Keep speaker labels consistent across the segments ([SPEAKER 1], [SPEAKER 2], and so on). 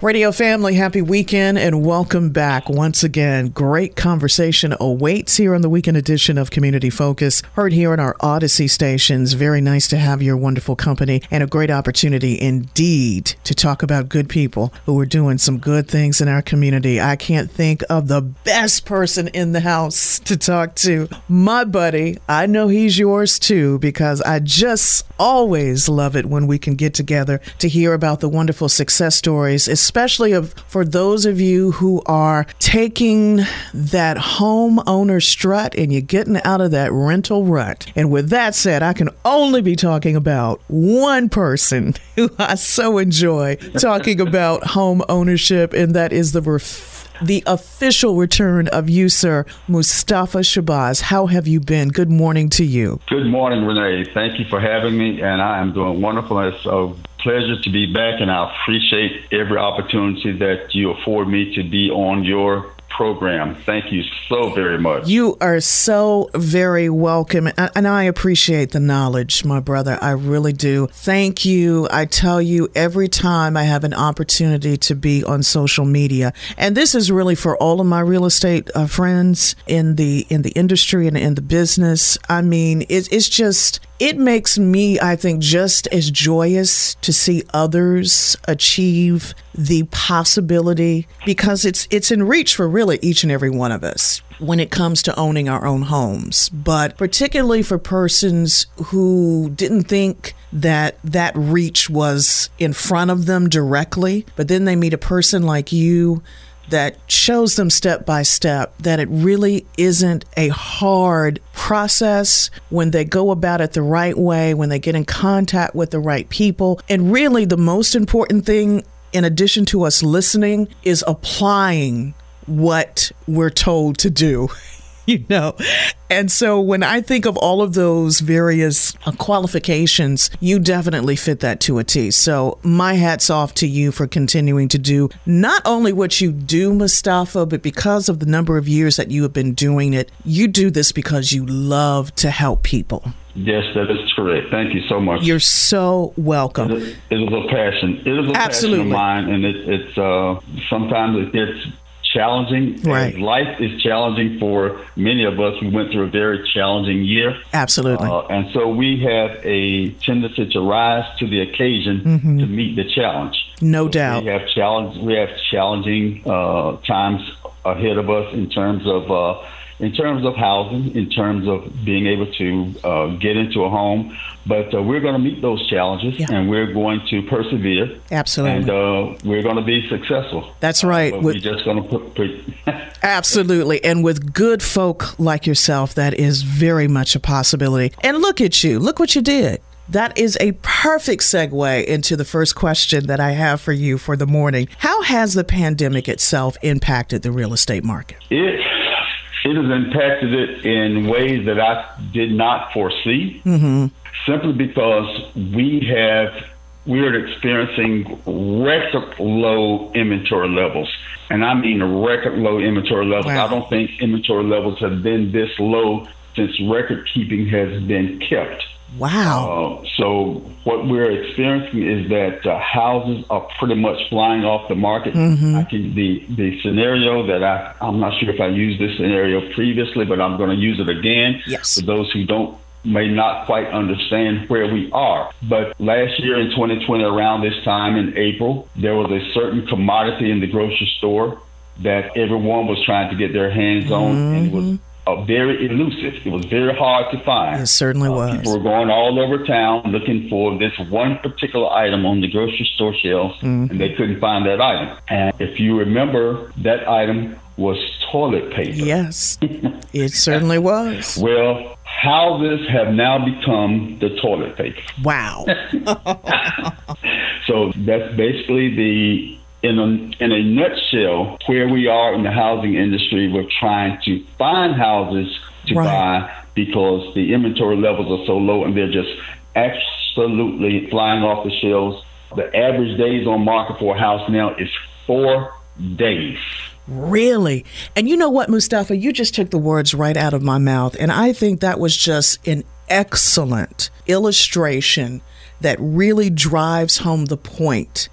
[SPEAKER 1] Radio family, happy weekend and welcome back once again. Great conversation awaits here on the weekend edition of Community Focus, heard here on our Audacy stations. Very nice to have your wonderful company and a great opportunity indeed to talk about good people who are doing some good things in our community. I can't think of the best person in the house to talk to. My buddy, I know he's yours too because I just always love it when we can get together to hear about the wonderful success stories especially of, for those of you who are taking that home owner strut and you're getting out of that rental rut. And with that said, I can only be talking about one person who I so enjoy talking about home ownership, and that is the the official return of you, sir, Mustafa Shabazz. How have you been? Good morning to you.
[SPEAKER 2] Good morning, Renee. Thank you for having me, and I am doing wonderful. It's a pleasure to be back, and I appreciate every opportunity that you afford me to be on your program. Thank you so very much.
[SPEAKER 1] You are so very welcome. And I appreciate the knowledge, my brother. I really do. Thank you. I tell you every time I have an opportunity to be on social media. And this is really for all of my real estate uh, friends in the in the industry and in the business. I mean, it, it's just it makes me, I think, just as joyous to see others achieve the possibility because it's it's in reach for really each and every one of us when it comes to owning our own homes. But particularly for persons who didn't think that that reach was in front of them directly but then they meet a person like you that shows them step by step that it really isn't a hard process when they go about it the right way, when they get in contact with the right people. And really, the most important thing, in addition to us listening, is applying what we're told to do. you know. And so when I think of all of those various uh, qualifications, you definitely fit that to a T. So my hat's off to you for continuing to do not only what you do, Mustafa, but because of the number of years that you have been doing it, you do this because you love to help people.
[SPEAKER 2] Yes, that is correct. Thank you so much.
[SPEAKER 1] You're so welcome.
[SPEAKER 2] It is, it is a passion. It is a
[SPEAKER 1] Absolutely.
[SPEAKER 2] passion of mine, and it, it's uh, sometimes it gets challenging.
[SPEAKER 1] Right.
[SPEAKER 2] Life is challenging for many of us. We went through a very challenging year.
[SPEAKER 1] Absolutely.
[SPEAKER 2] Uh, and so we have a tendency to rise to the occasion
[SPEAKER 1] Mm-hmm.
[SPEAKER 2] to meet the challenge.
[SPEAKER 1] No doubt.
[SPEAKER 2] We have challenge. We have challenging uh, times ahead of us in terms of uh, in terms of housing, in terms of being able to uh, get into a home. But uh, we're going to meet those challenges,
[SPEAKER 1] Yeah.
[SPEAKER 2] and we're going to persevere.
[SPEAKER 1] Absolutely.
[SPEAKER 2] And uh, we're going to be successful.
[SPEAKER 1] That's right. With-
[SPEAKER 2] we're just going to put. put
[SPEAKER 1] Absolutely. And with good folk like yourself, that is very much a possibility. And look at you. Look what you did. That is a perfect segue into the first question that I have for you for the morning. How has the pandemic itself impacted the real estate market?
[SPEAKER 2] It it has impacted it in ways that I did not foresee. Simply because we have we are experiencing record low inventory levels, and I mean record low inventory levels.
[SPEAKER 1] Wow.
[SPEAKER 2] I don't think inventory levels have been this low since record keeping has been kept.
[SPEAKER 1] Wow.
[SPEAKER 2] Uh, so what we're experiencing is that uh, houses are pretty much flying off the market. I can, the the scenario that I I'm not sure if I used this scenario previously, but I'm going to use it again
[SPEAKER 1] Yes.
[SPEAKER 2] for those who don't may not quite understand where we are. But last year in 2020, around this time in April, there was a certain commodity in the grocery store that everyone was trying to get their hands on, mm-hmm. and it was uh, very elusive. It was very hard to find.
[SPEAKER 1] It certainly uh, was.
[SPEAKER 2] People were going all over town looking for this one particular item on the grocery store shelves, mm-hmm. and they couldn't find that item. And if you remember, that item was toilet paper.
[SPEAKER 1] Yes, it certainly was.
[SPEAKER 2] Well, houses have now become the toilet paper.
[SPEAKER 1] Wow.
[SPEAKER 2] so that's basically the in a, in a nutshell, where we are in the housing industry, we're trying to find houses to right. buy because the inventory levels are so low and they're just absolutely flying off the shelves. The average days on market for a house now is four days.
[SPEAKER 1] Really? And you know what, Mustafa? You just took the words right out of my mouth. And I think that was just an excellent illustration that really drives home the point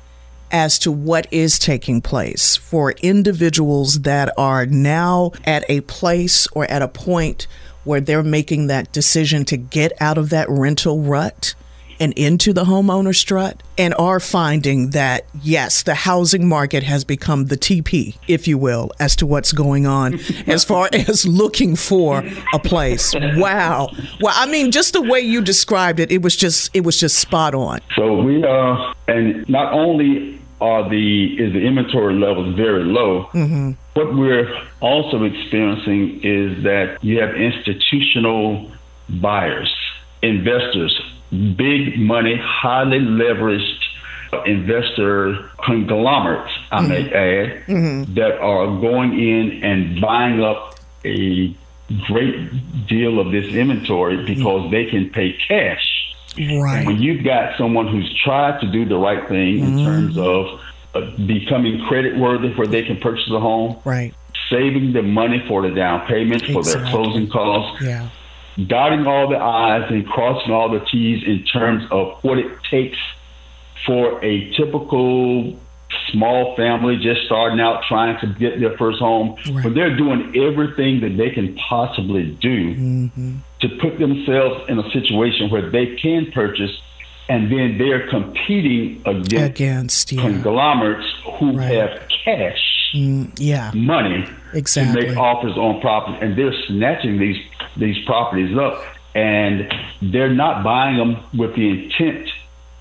[SPEAKER 1] as to what is taking place for individuals that are now at a place or at a point where they're making that decision to get out of that rental rut and into the homeowner strut and are finding that, yes, the housing market has become the TP, if you will, as to what's going on as far as looking for a place. Wow. Well, I mean, just the way you described it, it was just it was just spot on.
[SPEAKER 2] So we are, and not only are the is the inventory levels very low. Mm-hmm. What we're also experiencing is that you have institutional buyers, investors big money, highly leveraged investor conglomerates, I mm-hmm. may add, mm-hmm. that are going in and buying up a great deal of this inventory because mm-hmm. they can pay cash.
[SPEAKER 1] Right.
[SPEAKER 2] And when you've got someone who's tried to do the right thing in mm-hmm. terms of uh, becoming credit worthy where they can purchase a home,
[SPEAKER 1] right.
[SPEAKER 2] saving the money for the down payment, exactly. for their closing costs,
[SPEAKER 1] yeah
[SPEAKER 2] dotting all the I's and crossing all the T's in terms of what it takes for a typical small family just starting out trying to get their first home. Right. But they're doing everything that they can possibly do mm-hmm. to put themselves in a situation where they can purchase and then they're competing against,
[SPEAKER 1] against yeah.
[SPEAKER 2] conglomerates who right. have cash,
[SPEAKER 1] mm, yeah,
[SPEAKER 2] money
[SPEAKER 1] exactly.
[SPEAKER 2] to make offers on property, and they're snatching these these properties up, and they're not buying them with the intent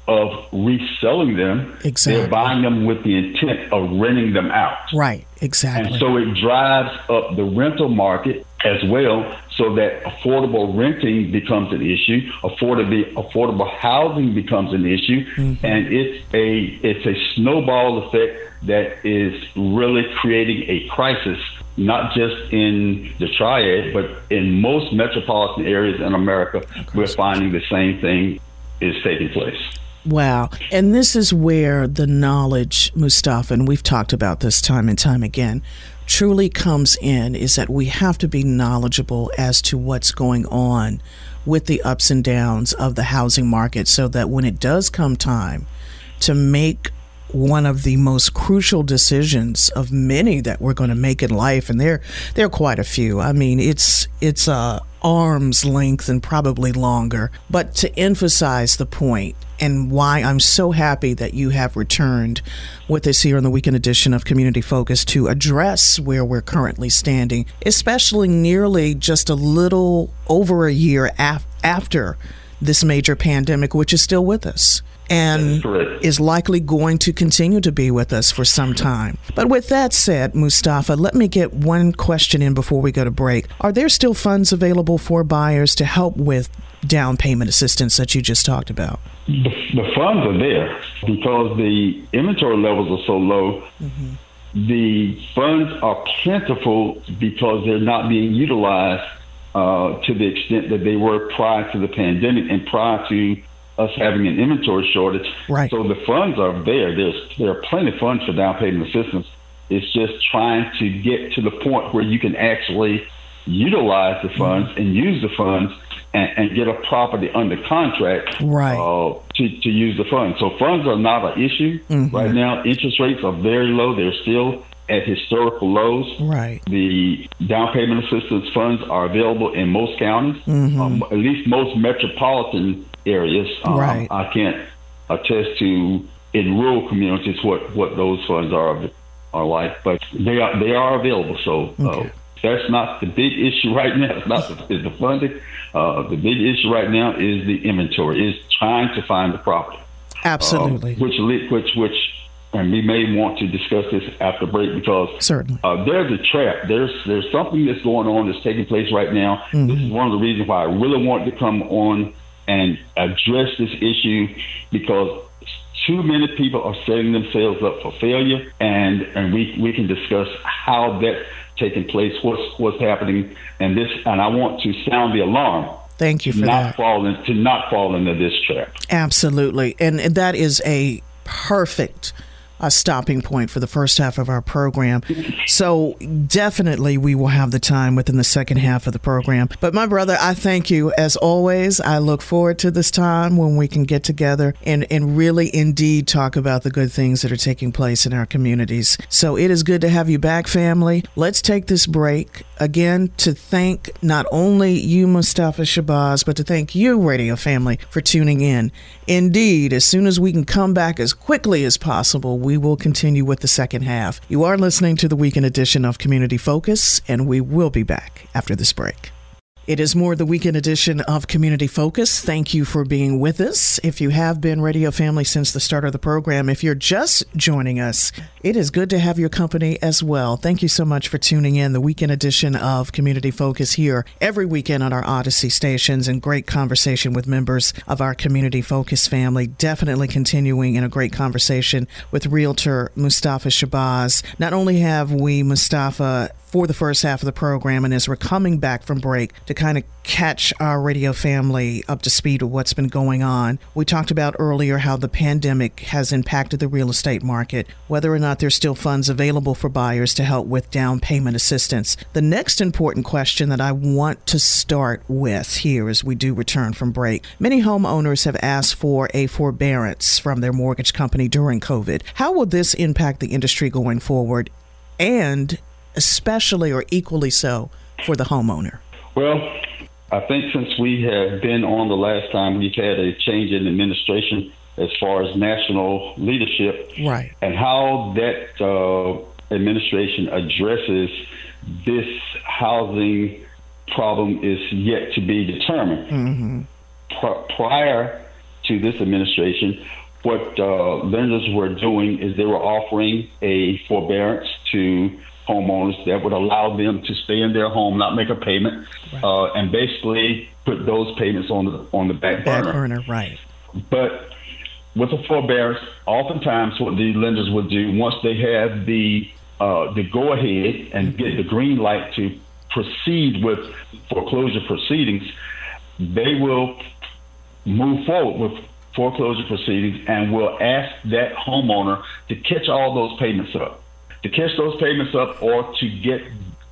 [SPEAKER 2] of reselling them.
[SPEAKER 1] Exactly.
[SPEAKER 2] They're buying them with the intent of renting them out.
[SPEAKER 1] Right, exactly.
[SPEAKER 2] And so it drives up the rental market as well so that affordable renting becomes an issue, affordable affordable housing becomes an issue, mm-hmm. and it's a it's a snowball effect that is really creating a crisis not just in the triad, but in most metropolitan areas in America, we're finding the same thing is taking place.
[SPEAKER 1] Wow. And this is where the knowledge, Mustafa, and we've talked about this time and time again, truly comes in is that we have to be knowledgeable as to what's going on with the ups and downs of the housing market so that when it does come time to make one of the most crucial decisions of many that we're going to make in life, and there there are quite a few. I mean, it's it's a arm's length and probably longer. But to emphasize the point and why I'm so happy that you have returned with us here on the weekend edition of Community Focus to address where we're currently standing, especially nearly just a little over a year af- after this major pandemic, which is still with us and is likely going to continue to be with us for some time. But with that said, Mustafa, let me get one question in before we go to break. Are there still funds available for buyers to help with down payment assistance that you just talked about?
[SPEAKER 2] The, the funds are there because the inventory levels are so low. Mm-hmm. The funds are plentiful because they're not being utilized uh, to the extent that they were prior to the pandemic and prior to us having an inventory shortage.
[SPEAKER 1] Right.
[SPEAKER 2] So the funds are there. There's there are plenty of funds for down payment assistance. It's just trying to get to the point where you can actually utilize the funds mm-hmm. and use the funds and, and, get a property under contract
[SPEAKER 1] right.
[SPEAKER 2] Uh, to, to use the funds. So funds are not an issue mm-hmm. right now. Interest rates are very low. They're still at historical lows.
[SPEAKER 1] Right.
[SPEAKER 2] The down payment assistance funds are available in most counties, mm-hmm. um, at least most metropolitan areas.
[SPEAKER 1] Um, right.
[SPEAKER 2] I can't attest to in rural communities what, what those funds are are like, but they are they are available. So uh, okay. uh, that's not the big issue right now. It's not the, the funding. Uh, the big issue right now is the inventory. Is trying to find the property.
[SPEAKER 1] Absolutely.
[SPEAKER 2] Uh, which which which and we may want to discuss this after break because
[SPEAKER 1] certainly
[SPEAKER 2] uh, there's a trap. There's there's something that's going on that's taking place right now. Mm-hmm. This is one of the reasons why I really want to come on and address this issue because too many people are setting themselves up for failure, and and we we can discuss how that's taking place, what's what's happening, and this. And I want to sound the alarm.
[SPEAKER 1] Thank you for
[SPEAKER 2] not
[SPEAKER 1] that.
[SPEAKER 2] Fall in, to not fall into this trap.
[SPEAKER 1] Absolutely, and that is a perfect a stopping point for the first half of our program. So definitely we will have the time within the second half of the program. But my brother, I thank you as always. I look forward to this time when we can get together and, and really indeed talk about the good things that are taking place in our communities. So it is good to have you back, family. Let's take this break again to thank not only you, Mustafa Shabazz, but to thank you, radio family, for tuning in. Indeed, as soon as we can come back as quickly as possible, we will continue with the second half. You are listening to the weekend edition of Community Focus, and we will be back after this break. It is more the weekend edition of Community Focus. Thank you for being with us. If you have been radio family since the start of the program, if you're just joining us, it is good to have your company as well. Thank you so much for tuning in. The weekend edition of Community Focus here every weekend on our Audacy stations and great conversation with members of our Community Focus family. Definitely continuing in a great conversation with realtor Mustafa Shabazz. Not only have we Mustafa for the first half of the program. And as we're coming back from break to kind of catch our radio family up to speed with what's been going on, we talked about earlier how the pandemic has impacted the real estate market, whether or not there's still funds available for buyers to help with down payment assistance. The next important question that I want to start with here as we do return from break many homeowners have asked for a forbearance from their mortgage company during COVID. How will this impact the industry going forward? And especially or equally so for the homeowner?
[SPEAKER 2] Well, I think since we have been on the last time, we've had a change in administration as far as national leadership,
[SPEAKER 1] right?
[SPEAKER 2] And how that uh, administration addresses this housing problem is yet to be determined.
[SPEAKER 1] Mm-hmm.
[SPEAKER 2] P- prior to this administration, what uh, lenders were doing is they were offering a forbearance to homeowners that would allow them to stay in their home, not make a payment, right. uh, and basically put those payments on the on the back burner.
[SPEAKER 1] Back burner, right?
[SPEAKER 2] But with a forbearance, oftentimes what the lenders would do once they have the uh, the go ahead and get the green light to proceed with foreclosure proceedings, they will move forward with foreclosure proceedings and will ask that homeowner to catch all those payments up to catch those payments up or to get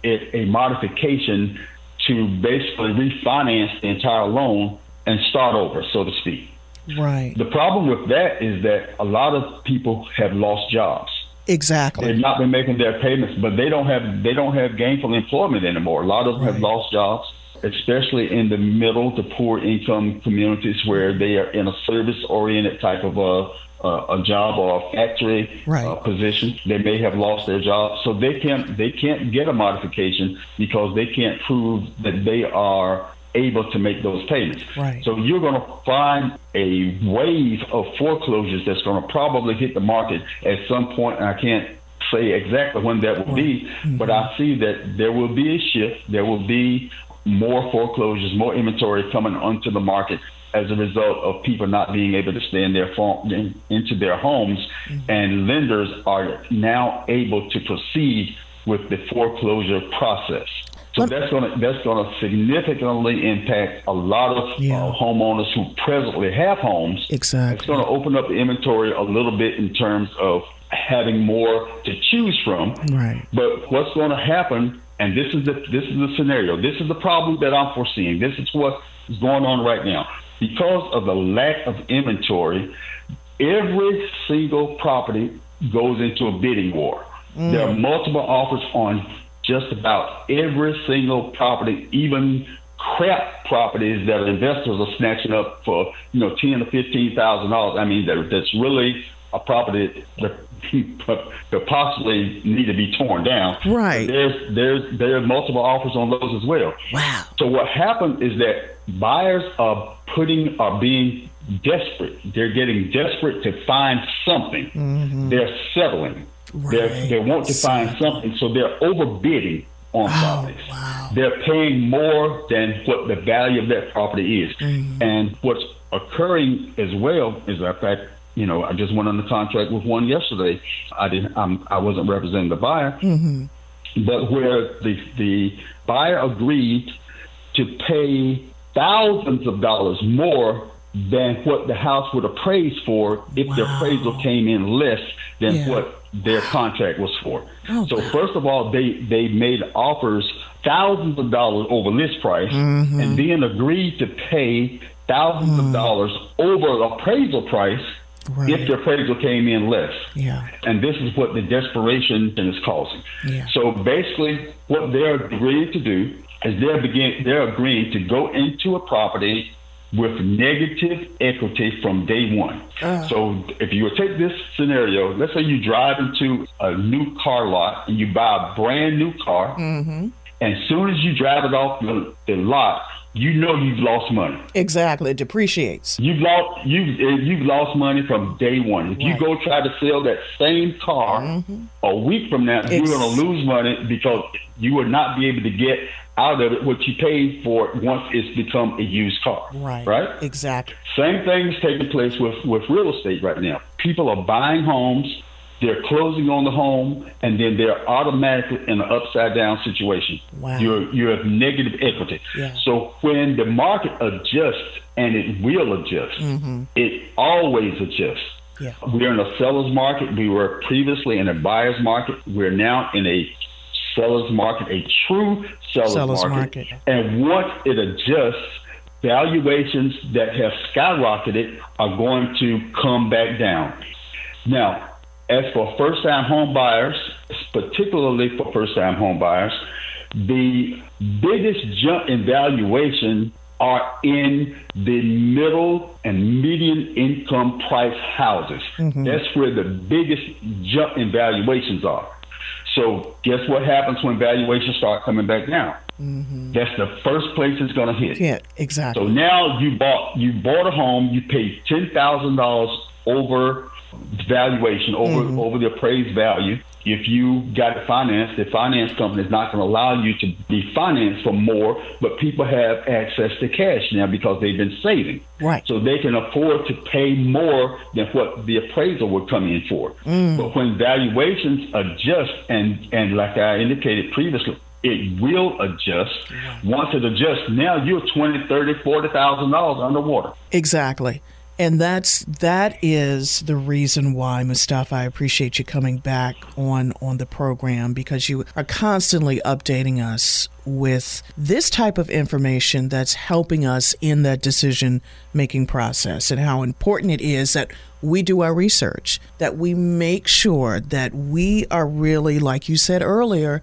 [SPEAKER 2] it a modification to basically refinance the entire loan and start over, so to speak.
[SPEAKER 1] Right.
[SPEAKER 2] The problem with that is that a lot of people have lost jobs.
[SPEAKER 1] Exactly.
[SPEAKER 2] They've not been making their payments, but they don't have they don't have gainful employment anymore. A lot of them right. have lost jobs, especially in the middle to poor income communities where they are in a service oriented type of a uh, a job or a factory
[SPEAKER 1] right.
[SPEAKER 2] uh, position. They may have lost their job, so they can't they can't get a modification because they can't prove that they are able to make those payments.
[SPEAKER 1] Right.
[SPEAKER 2] So you're going to find a wave of foreclosures that's going to probably hit the market at some point, and I can't say exactly when that will right. be, mm-hmm. but I see that there will be a shift. There will be more foreclosures, more inventory coming onto the market as a result of people not being able to stay in their phone, in, into their homes, mm-hmm. and lenders are now able to proceed with the foreclosure process. So that's going to that's going to significantly impact a lot of
[SPEAKER 1] yeah.
[SPEAKER 2] uh, homeowners who presently have homes.
[SPEAKER 1] Exactly,
[SPEAKER 2] it's going to open up the inventory a little bit in terms of having more to choose from.
[SPEAKER 1] Right.
[SPEAKER 2] But what's going to happen? And this is the this is the scenario. This is the problem that I'm foreseeing. This is what is going on right now because of the lack of inventory, every single property goes into a bidding war. Mm. There are multiple offers on just about every single property, even crap properties that investors are snatching up for you know ten to fifteen thousand dollars. I mean, that, that's really a property that possibly need to be torn down.
[SPEAKER 1] Right.
[SPEAKER 2] There's there's there's multiple offers on those as well.
[SPEAKER 1] Wow.
[SPEAKER 2] So what happened is that buyers are putting are being desperate. They're getting desperate to find something. Mm-hmm. They're settling. Right. they want to find something, so they're overbidding on oh, properties. Wow. They're paying more than what the value of that property is. Mm-hmm. And what's occurring as well is the fact, you know, I just went under contract with one yesterday. I didn't, I'm, I wasn't representing the buyer, mm-hmm. but where the the buyer agreed to pay thousands of dollars more than what the house would appraise for if wow. the appraisal came in less than yeah. what their contract was for. Oh, so first of all, they they made offers thousands of dollars over list price, mm-hmm. and then agreed to pay thousands mm. of dollars over appraisal price right. if the appraisal came in less.
[SPEAKER 1] Yeah.
[SPEAKER 2] And this is what the desperation is causing. Yeah. So basically, what they're agreeing to do is they're begin they're agreeing to go into a property with negative equity from day one. Uh. So if you take this scenario, let's say you drive into a new car lot and you buy a brand new car, mm-hmm. and as soon as you drive it off the, the lot, you know you've lost money.
[SPEAKER 1] Exactly, it depreciates.
[SPEAKER 2] You've lost you you've lost money from day one. If right. you go try to sell that same car mm-hmm. a week from now, you're going to lose money because you will not be able to get out of it what you paid for it once it's become a used car.
[SPEAKER 1] Right.
[SPEAKER 2] Right?
[SPEAKER 1] Exactly.
[SPEAKER 2] Same thing is taking place with, with real estate right now. People are buying homes, they're closing on the home, and then they're automatically in an upside down situation.
[SPEAKER 1] Wow.
[SPEAKER 2] You're you have negative equity.
[SPEAKER 1] Yeah.
[SPEAKER 2] So when the market adjusts and it will adjust, mm-hmm. it always adjusts.
[SPEAKER 1] Yeah.
[SPEAKER 2] We're in a seller's market. We were previously in a buyer's market. We're now in a seller's market, a true seller's, seller's market. market. And once it adjusts, valuations that have skyrocketed are going to come back down. Now, as for first time home buyers, particularly for first time home buyers, the biggest jump in valuation are in the middle and median income price houses. Mm-hmm. That's where the biggest jump in valuations are. So guess what happens when valuations start coming back down? Mm-hmm. That's the first place it's going to hit.
[SPEAKER 1] Yeah, exactly.
[SPEAKER 2] So now you bought you bought a home, you paid ten thousand dollars over valuation, over mm-hmm. over the appraised value. If you got it financed, the finance company is not going to allow you to be financed for more, but people have access to cash now because they've been saving.
[SPEAKER 1] Right.
[SPEAKER 2] So they can afford to pay more than what the appraisal would come in for. Mm. But when valuations adjust, and, and like I indicated previously, it will adjust. Once it adjusts, now you're twenty, thirty, forty thousand dollars underwater.
[SPEAKER 1] Exactly. And that's that is the reason why Mustafa I appreciate you coming back on on the program because you are constantly updating us with this type of information that's helping us in that decision making process and how important it is that we do our research that we make sure that we are really like you said earlier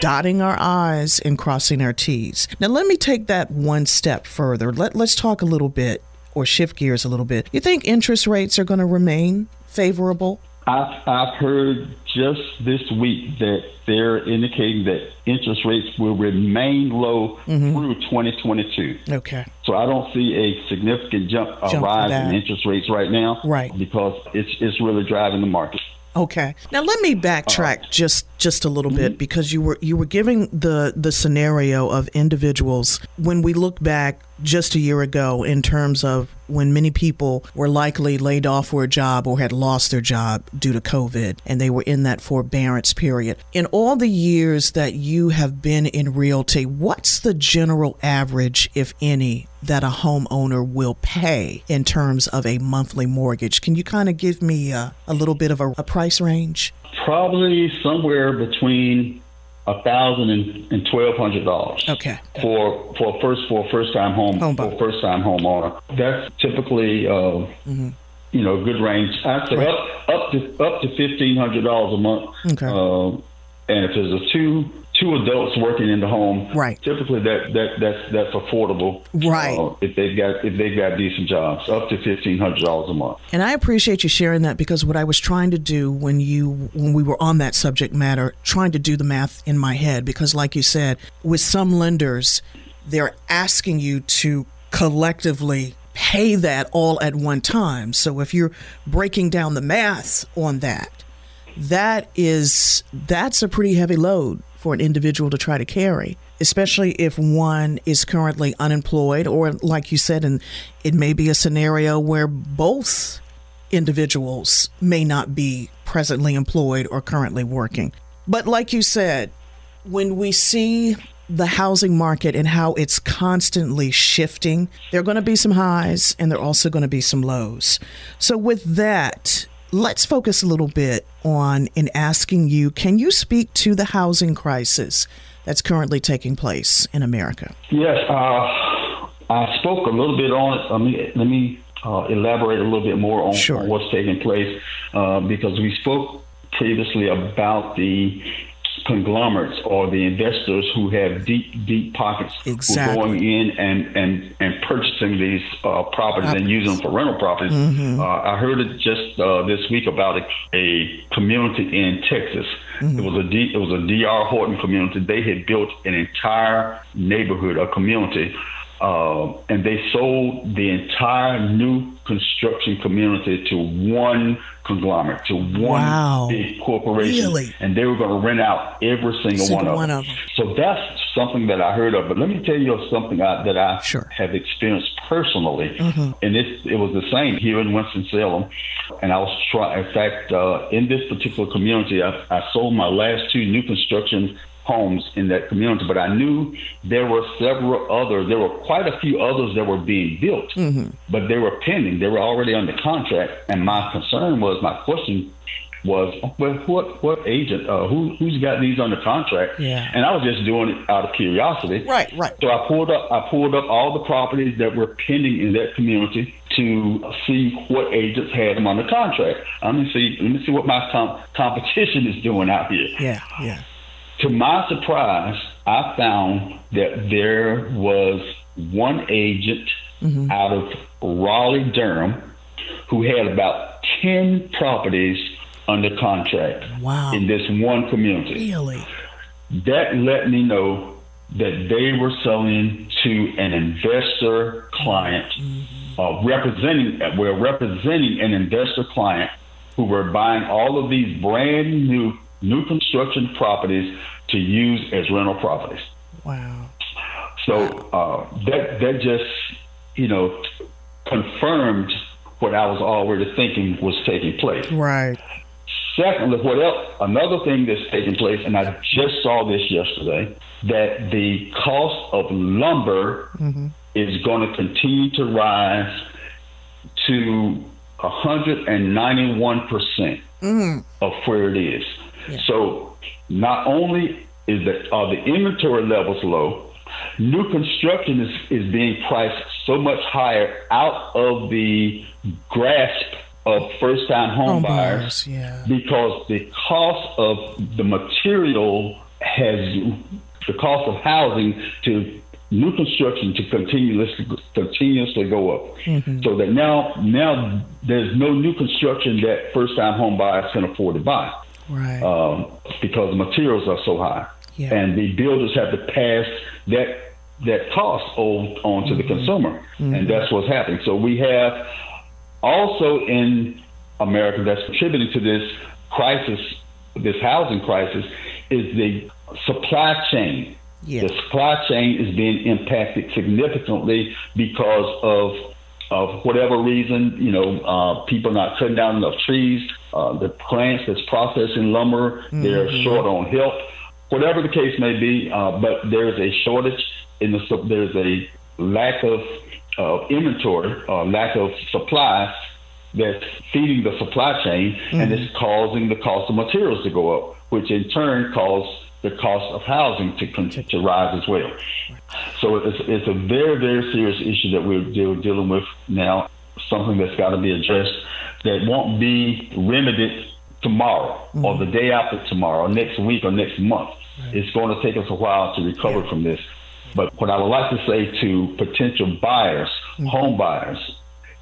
[SPEAKER 1] dotting our I's and crossing our T's. Now, let me take that one step further. Let, let's talk a little bit or shift gears a little bit. You think interest rates are going to remain favorable?
[SPEAKER 2] I've, I've heard just this week that they're indicating that interest rates will remain low mm-hmm. through 2022.
[SPEAKER 1] Okay.
[SPEAKER 2] So I don't see a significant jump, a jump rise in interest rates right now.
[SPEAKER 1] Right.
[SPEAKER 2] Because it's it's really driving the market.
[SPEAKER 1] Okay. Now let me backtrack uh, just just a little mm-hmm. bit because you were you were giving the the scenario of individuals when we look back just a year ago in terms of when many people were likely laid off for a job or had lost their job due to COVID and they were in that forbearance period. In all the years that you have been in realty, what's the general average, if any, that a homeowner will pay in terms of a monthly mortgage? Can you kind of give me a, a little bit of a, a price range?
[SPEAKER 2] Probably somewhere between a thousand and twelve hundred dollars.
[SPEAKER 1] Okay.
[SPEAKER 2] For for first for first time home, home for first time homeowner. That's typically uh, mm-hmm. you know, good range. I'd say
[SPEAKER 1] Right.
[SPEAKER 2] up up to up to fifteen hundred dollars a month.
[SPEAKER 1] Okay.
[SPEAKER 2] Um, and if there's a two two adults working in the home,
[SPEAKER 1] Right.
[SPEAKER 2] Typically, that that that's that's affordable,
[SPEAKER 1] Right.
[SPEAKER 2] uh, if they've got if they've got decent jobs, up to fifteen hundred dollars a month.
[SPEAKER 1] And I appreciate you sharing that because what I was trying to do when you when we were on that subject matter, trying to do the math in my head because like you said, with some lenders, they're asking you to collectively pay that all at one time. So if you're breaking down the math on that, that is that's a pretty heavy load for an individual to try to carry especially if one is currently unemployed or like you said and it may be a scenario where both individuals may not be presently employed or currently working but like you said when we see the housing market and how it's constantly shifting, there are going to be some highs and there are also going to be some lows. So, with that, let's focus a little bit on in asking you can you speak to the housing crisis that's currently taking place in America?
[SPEAKER 2] Yes, uh, I spoke a little bit on it. Let me let me uh, elaborate a little bit more on,
[SPEAKER 1] Sure.
[SPEAKER 2] what's taking place uh, because we spoke previously about the conglomerates or the investors who have deep, deep pockets
[SPEAKER 1] Exactly.
[SPEAKER 2] who are going in and, and, and purchasing these uh, properties and using them for rental properties.
[SPEAKER 1] Mm-hmm.
[SPEAKER 2] Uh, I heard it just uh, this week about a, a community in Texas.
[SPEAKER 1] Mm-hmm.
[SPEAKER 2] It was a D, it was a D.R. Horton community. They had built an entire neighborhood, a community, uh, and they sold the entire new construction community to one conglomerate, to one
[SPEAKER 1] Wow.
[SPEAKER 2] big corporation,
[SPEAKER 1] Really?
[SPEAKER 2] and they were going to rent out every single,
[SPEAKER 1] Single
[SPEAKER 2] one, of,
[SPEAKER 1] one
[SPEAKER 2] them.
[SPEAKER 1] of them.
[SPEAKER 2] So that's something that I heard of. But let me tell you something I, that I
[SPEAKER 1] Sure.
[SPEAKER 2] have experienced personally,
[SPEAKER 1] Mm-hmm.
[SPEAKER 2] and it, it was the same here in Winston Salem. And I was trying. In fact, uh, in this particular community, I, I sold my last two new construction homes in that community, but I knew there were several others. There were quite a few others that were being built,
[SPEAKER 1] Mm-hmm.
[SPEAKER 2] but they were pending. They were already under contract. And my concern was, my question was, well, what what agent, uh, who who's got these under contract?
[SPEAKER 1] Yeah.
[SPEAKER 2] And I was just doing it out of curiosity.
[SPEAKER 1] Right, right.
[SPEAKER 2] So I pulled up I pulled up all the properties that were pending in that community to see what agents had them under contract. Let me see let me see what my com- competition is doing out here.
[SPEAKER 1] Yeah, yeah.
[SPEAKER 2] To my surprise, I found that there was one agent out of Raleigh, Durham, who had about 10 properties under contract
[SPEAKER 1] Wow.
[SPEAKER 2] in this one community
[SPEAKER 1] Really?
[SPEAKER 2] that let me know that they were selling to an investor client, uh, representing we're representing an investor client who were buying all of these brand new new construction properties to use as rental properties.
[SPEAKER 1] Wow.
[SPEAKER 2] So uh, that that just you know confirmed what I was already thinking was taking place.
[SPEAKER 1] Right.
[SPEAKER 2] Secondly, what else? Another thing that's taking place, and I just saw this yesterday, that the cost of lumber is going to continue to rise to 191 percent Mm. of where it is. So, not only is that are the inventory levels low, new construction is, is being priced so much higher out of the grasp of first time home
[SPEAKER 1] Home
[SPEAKER 2] buyers
[SPEAKER 1] buyers, yeah.
[SPEAKER 2] because the cost of the material has the cost of housing to new construction to continuously continuously go up.
[SPEAKER 1] Mm-hmm.
[SPEAKER 2] So that now now there's no new construction that first time home buyers can afford to buy
[SPEAKER 1] Right.
[SPEAKER 2] um, because the materials are so high,
[SPEAKER 1] Yeah.
[SPEAKER 2] and the builders have to pass that that cost on, on to the consumer, and that's what's happening. So we have also in America that's contributing to this crisis, this housing crisis, is the supply chain.
[SPEAKER 1] Yeah.
[SPEAKER 2] The supply chain is being impacted significantly because of of whatever reason, you know, uh, people not cutting down enough trees, uh, the plants that's processing lumber, they're short on help, whatever the case may be. Uh, but there's a shortage in the there's a lack of uh, inventory, uh, lack of supply that's feeding the supply chain, and it's causing the cost of materials to go up, which in turn causes the cost of housing to to rise as well. So it's it's a very very serious issue that we're deal- dealing with now. Something that's got to be addressed. that won't be remedied tomorrow mm-hmm. or the day after tomorrow, or next week or next month. Right. It's going to take us a while to recover yeah. from this. But what I would like to say to potential buyers, mm-hmm. home buyers,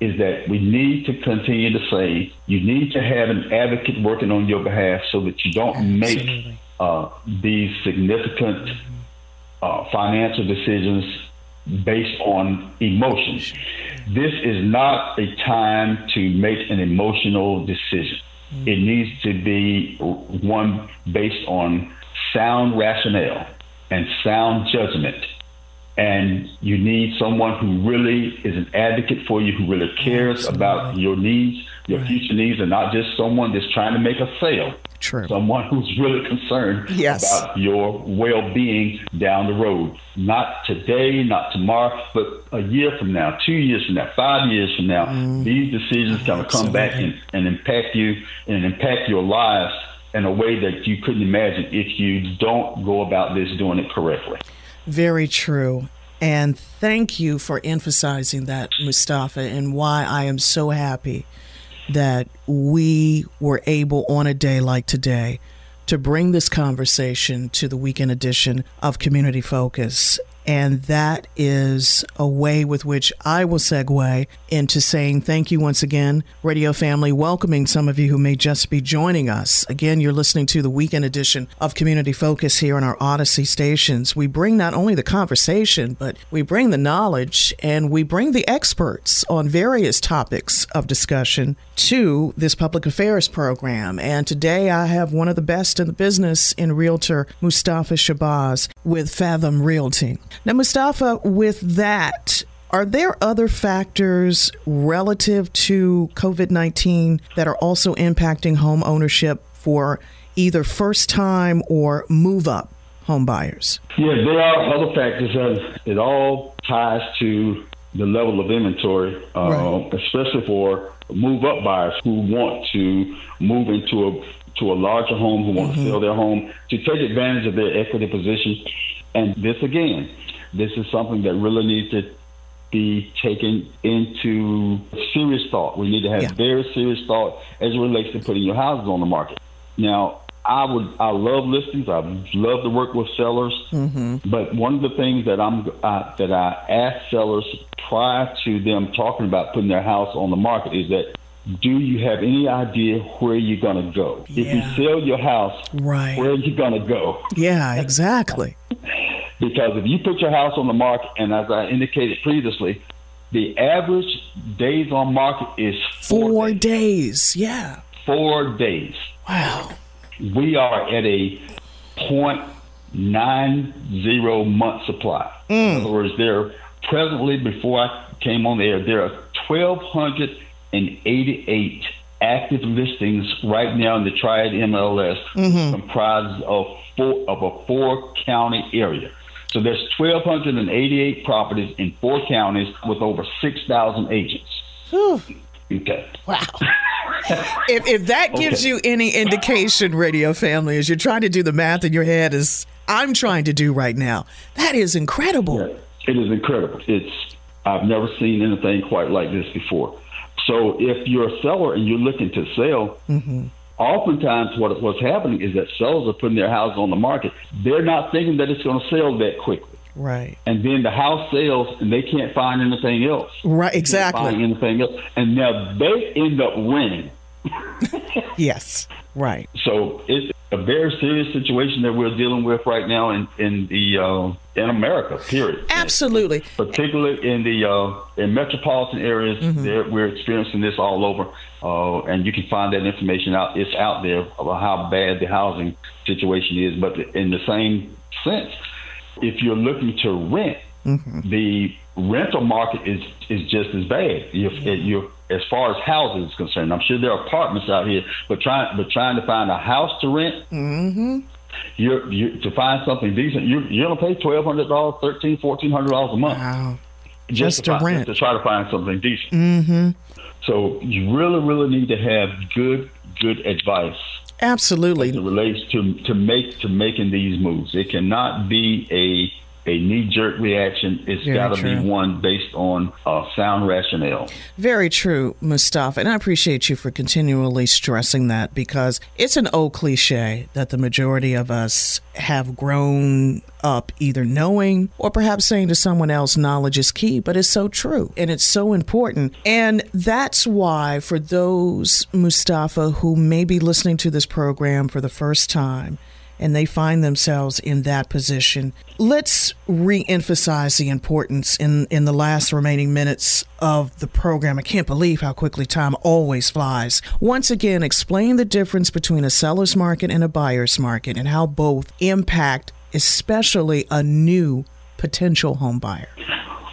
[SPEAKER 2] is that we need to continue to say you need to have an advocate working on your behalf so that you don't Absolutely. make uh, these significant uh, financial decisions based on emotions. This is not a time to make an emotional decision. It needs to be one based on sound rationale and sound judgment and you need someone who really is an advocate for you, who really cares Absolutely. about your needs, your right. future needs, and not just someone that's trying to make a sale.
[SPEAKER 1] True.
[SPEAKER 2] Someone who's really concerned
[SPEAKER 1] yes.
[SPEAKER 2] about your well being down the road. Not today, not tomorrow, but a year from now, two years from now, five years from now. Mm. These decisions going to come back and, and impact you and impact your lives in a way that you couldn't imagine if you don't go about this doing it correctly.
[SPEAKER 1] Very true. And thank you for emphasizing that, Mustafa, and why I am so happy that we were able on a day like today to bring this conversation to the weekend edition of Community Focus. And that is a way with which I will segue into saying thank you once again, radio family, welcoming some of you who may just be joining us. Again, you're listening to the weekend edition of Community Focus here on our Audacy stations. We bring not only the conversation, but we bring the knowledge and we bring the experts on various topics of discussion to this public affairs program. And today I have one of the best in the business in realtor, Mustafa Shabazz with Fathom Realty. Now, Mustafa, with that, are there other factors relative to COVID 19 that are also impacting home ownership for either first time or move up home buyers?
[SPEAKER 2] Yeah, there are other factors. That it all ties to the level of inventory, uh, right. especially for move up buyers who want to move into a to a larger home, who want mm-hmm. to sell their home, to take advantage of their equity position. And this again, this is something that really needs to be taken into serious thought. We need to have yeah. very serious thought as it relates to putting your houses on the market. Now, I would I love listings. I love to work with sellers. Mm-hmm. But one of the things that I'm uh, that I ask sellers prior to them talking about putting their house on the market is that do you have any idea where you're going to go? Yeah. If you sell your house,
[SPEAKER 1] right.
[SPEAKER 2] where are you going to go?
[SPEAKER 1] Yeah, exactly.
[SPEAKER 2] because if you put your house on the market, and as I indicated previously, the average days on market is
[SPEAKER 1] four, four days. days. Yeah.
[SPEAKER 2] Four days.
[SPEAKER 1] Wow.
[SPEAKER 2] We are at a point nine zero month supply. Mm. In other words, there presently before I came on the air, there are twelve hundred and eighty eight active listings right now in the Triad MLS mm-hmm. comprised of four of a four county area. So there's 1,288 properties in four counties with over 6,000 agents. Whew. Okay.
[SPEAKER 1] Wow. if, if that gives okay. you any indication, radio family, as you're trying to do the math in your head, as I'm trying to do right now, that is incredible.
[SPEAKER 2] Yeah, it is incredible. It's I've never seen anything quite like this before. So if you're a seller and you're looking to sell, mm-hmm oftentimes what what's happening is that sellers are putting their house on the market. They're not thinking that it's going to sell that quickly.
[SPEAKER 1] Right.
[SPEAKER 2] And then the house sells and they can't find anything else.
[SPEAKER 1] Right, exactly.
[SPEAKER 2] Find anything else. And now they end up winning.
[SPEAKER 1] Yes. Right.
[SPEAKER 2] So it's a very serious situation that we're dealing with right now in in the uh, in America. Period.
[SPEAKER 1] Absolutely.
[SPEAKER 2] Particularly in the uh, in metropolitan areas, mm-hmm. we're experiencing this all over, uh, and you can find that information out. It's out there about how bad the housing situation is. But in the same sense, if you're looking to rent, mm-hmm. the rental market is is just as bad. You're, you're as far as housing is concerned. I'm sure there are apartments out here, but trying but trying to find a house to rent. Mm-hmm. You're, you to find something decent. You're, you're gonna pay twelve hundred dollars, thirteen, fourteen hundred dollars a month.
[SPEAKER 1] Wow.
[SPEAKER 2] Just,
[SPEAKER 1] just to,
[SPEAKER 2] find,
[SPEAKER 1] rent.
[SPEAKER 2] to try to find something decent.
[SPEAKER 1] Mm-hmm.
[SPEAKER 2] So you really, really need to have good, good advice.
[SPEAKER 1] Absolutely.
[SPEAKER 2] As it relates to to make to making these moves. It cannot be a a knee jerk reaction. It's got to be one based on uh, sound rationale.
[SPEAKER 1] Very true, Mustafa. And I appreciate you for continually stressing that because it's an old cliche that the majority of us have grown up either knowing or perhaps saying to someone else, knowledge is key, but it's so true and it's so important. And that's why, for those, Mustafa, who may be listening to this program for the first time, and they find themselves in that position. Let's re-emphasize the importance in, in the last remaining minutes of the program. I can't believe how quickly time always flies. Once again, explain the difference between a seller's market and a buyer's market and how both impact especially a new potential home buyer.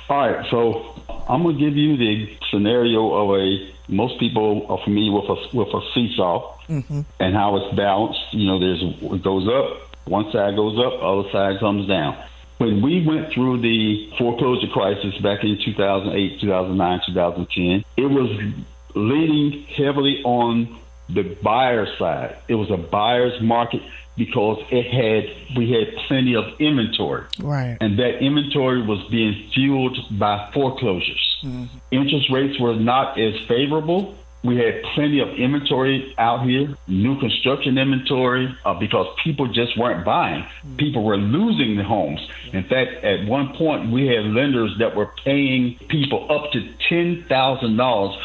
[SPEAKER 2] All right, so I'm going to give you the scenario of a most people are familiar with a with a seesaw mm-hmm. and how it's balanced. You know, there's it goes up, one side goes up, other side comes down. When we went through the foreclosure crisis back in 2008, 2009, 2010, it was leaning heavily on the buyer side. It was a buyer's market because it had we had plenty of inventory.
[SPEAKER 1] Right.
[SPEAKER 2] And that inventory was being fueled by foreclosures. Mm-hmm. Interest rates were not as favorable. We had plenty of inventory out here, new construction inventory, uh, because people just weren't buying. Mm-hmm. People were losing the homes. In fact, at one point, we had lenders that were paying people up to $10,000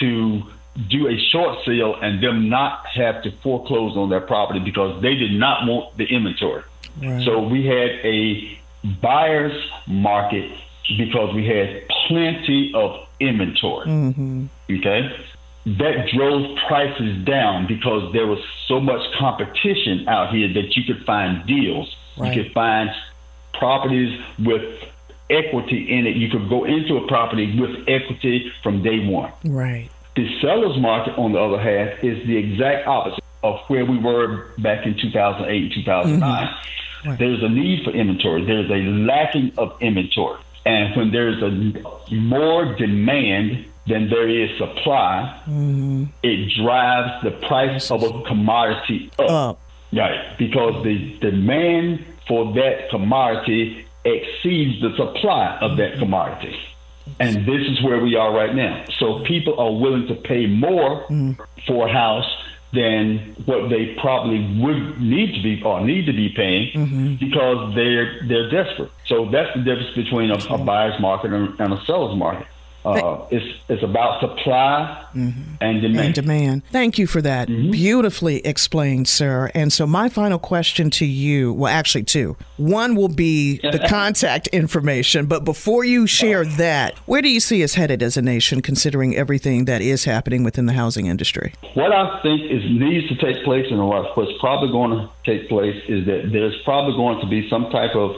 [SPEAKER 2] to do a short sale and them not have to foreclose on their property because they did not want the inventory. Right. So we had a buyer's market because we had plenty of inventory. Mm-hmm. Okay. That drove prices down because there was so much competition out here that you could find deals. Right. You could find properties with equity in it. You could go into a property with equity from day one.
[SPEAKER 1] Right.
[SPEAKER 2] The seller's market, on the other hand, is the exact opposite of where we were back in 2008 and 2009. Mm-hmm. Right. There's a need for inventory. There's a lacking of inventory. And when there's a more demand than there is supply, mm-hmm. it drives the price of a commodity up. up. Right. Because the demand for that commodity exceeds the supply of that commodity. And this is where we are right now. So people are willing to pay more mm. for a house than what they probably would need to be or need to be paying mm-hmm. because they're they're desperate. So that's the difference between a, a buyer's market and, and a seller's market. Uh, it's it's about supply mm-hmm. and demand.
[SPEAKER 1] And demand. Thank you for that. Mm-hmm. Beautifully explained, sir. And so my final question to you, well, actually two. One will be the contact information, but before you share that, where do you see us headed as a nation, considering everything that is happening within the housing industry?
[SPEAKER 2] What I think is needs to take place, and what's probably going to take place, is that there's probably going to be some type of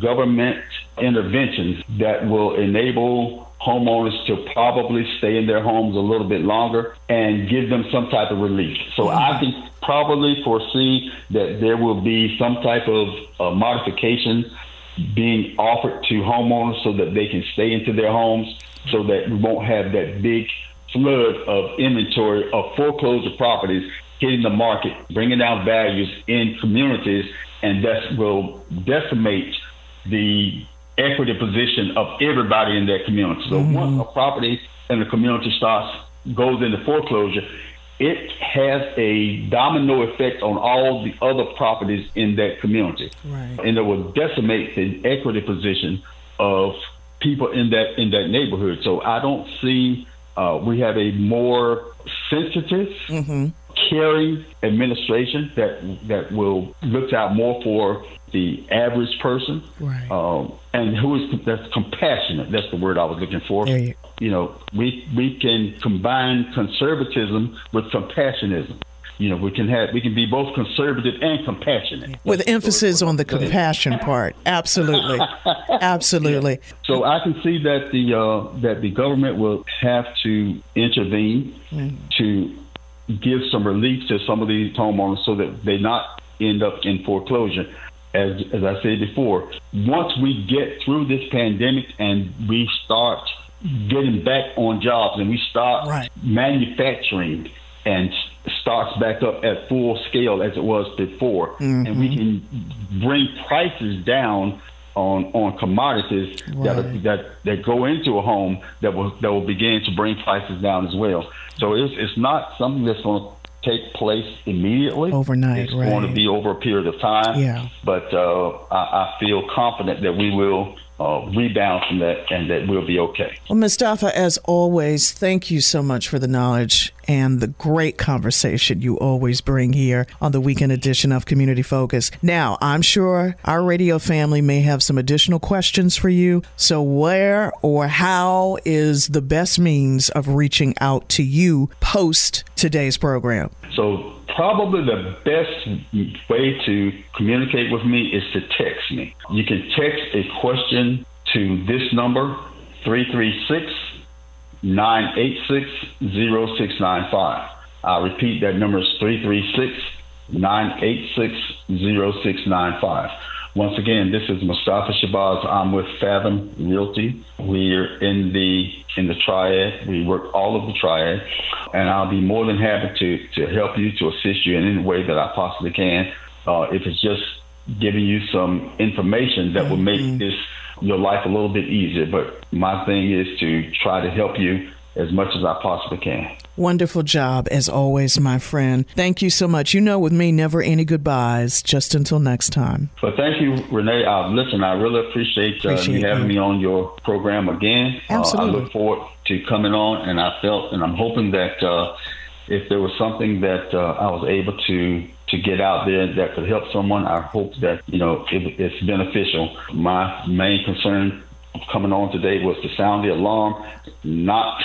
[SPEAKER 2] government interventions that will enable homeowners to probably stay in their homes a little bit longer and give them some type of relief. So mm-hmm. I can probably foresee that there will be some type of uh, modification being offered to homeowners so that they can stay into their homes so that we won't have that big flood of inventory of foreclosure properties hitting the market, bringing down values in communities, and that will decimate the equity position of everybody in that community. So mm-hmm. once a property in the community starts goes into foreclosure, it has a domino effect on all the other properties in that community, right. and it will decimate the equity position of people in that in that neighborhood. So I don't see uh, we have a more sensitive, mm-hmm. Caring administration that that will look out more for the average person, right. um, and who is that's compassionate. That's the word I was looking for. You, you know, we we can combine conservatism with compassionism you know we can have we can be both conservative and compassionate
[SPEAKER 1] with emphasis on the compassion part absolutely absolutely yeah.
[SPEAKER 2] so i can see that the uh, that the government will have to intervene mm. to give some relief to some of these homeowners so that they not end up in foreclosure as as I said before, once we get through this pandemic and we start getting back on jobs and we start right. manufacturing and starts back up at full scale as it was before, mm-hmm. and we can bring prices down on on commodities right. that that that go into a home that will that will begin to bring prices down as well. So it's it's not something that's going to take place immediately
[SPEAKER 1] overnight.
[SPEAKER 2] It's
[SPEAKER 1] right.
[SPEAKER 2] going to be over a period of time.
[SPEAKER 1] Yeah.
[SPEAKER 2] But uh, I, I feel confident that we will uh, rebound from that and that we'll be okay.
[SPEAKER 1] Well, Mustafa, as always, thank you so much for the knowledge and the great conversation you always bring here on the weekend edition of Community Focus. Now, I'm sure our radio family may have some additional questions for you. So, where or how is the best means of reaching out to you post today's program?
[SPEAKER 2] So, probably the best way to communicate with me is to text me. You can text a question to this number, 336 986 0695. I'll repeat that number is 336 986 0695. Once again, this is Mustafa Shabazz. I'm with Fathom Realty. We're in the in the triad. We work all of the triad, and I'll be more than happy to to help you to assist you in any way that I possibly can. Uh, if it's just giving you some information that will make mm-hmm. this your life a little bit easier. But my thing is to try to help you as much as I possibly can.
[SPEAKER 1] Wonderful job, as always, my friend. Thank you so much. You know, with me, never any goodbyes. Just until next time.
[SPEAKER 2] But thank you, Renee. Uh, listen, I really appreciate, uh, appreciate you having you. me on your program again.
[SPEAKER 1] Absolutely.
[SPEAKER 2] Uh, I look forward to coming on, and I felt, and I'm hoping that uh, if there was something that uh, I was able to to get out there that could help someone, I hope that you know it, it's beneficial. My main concern coming on today was to sound the alarm, not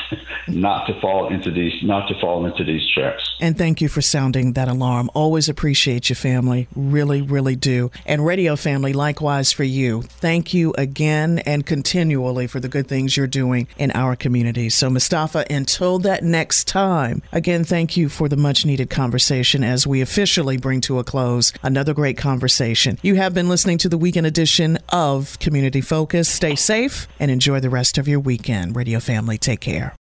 [SPEAKER 2] not to fall into these not to fall into these traps.
[SPEAKER 1] And thank you for sounding that alarm. Always appreciate you, family. Really, really do. And radio family, likewise for you. Thank you again and continually for the good things you're doing in our community. So, Mustafa, until that next time, again, thank you for the much needed conversation as we officially bring to a close another great conversation. You have been listening to the weekend edition of Community Focus. Stay safe and enjoy the rest of your weekend. Radio family, take care.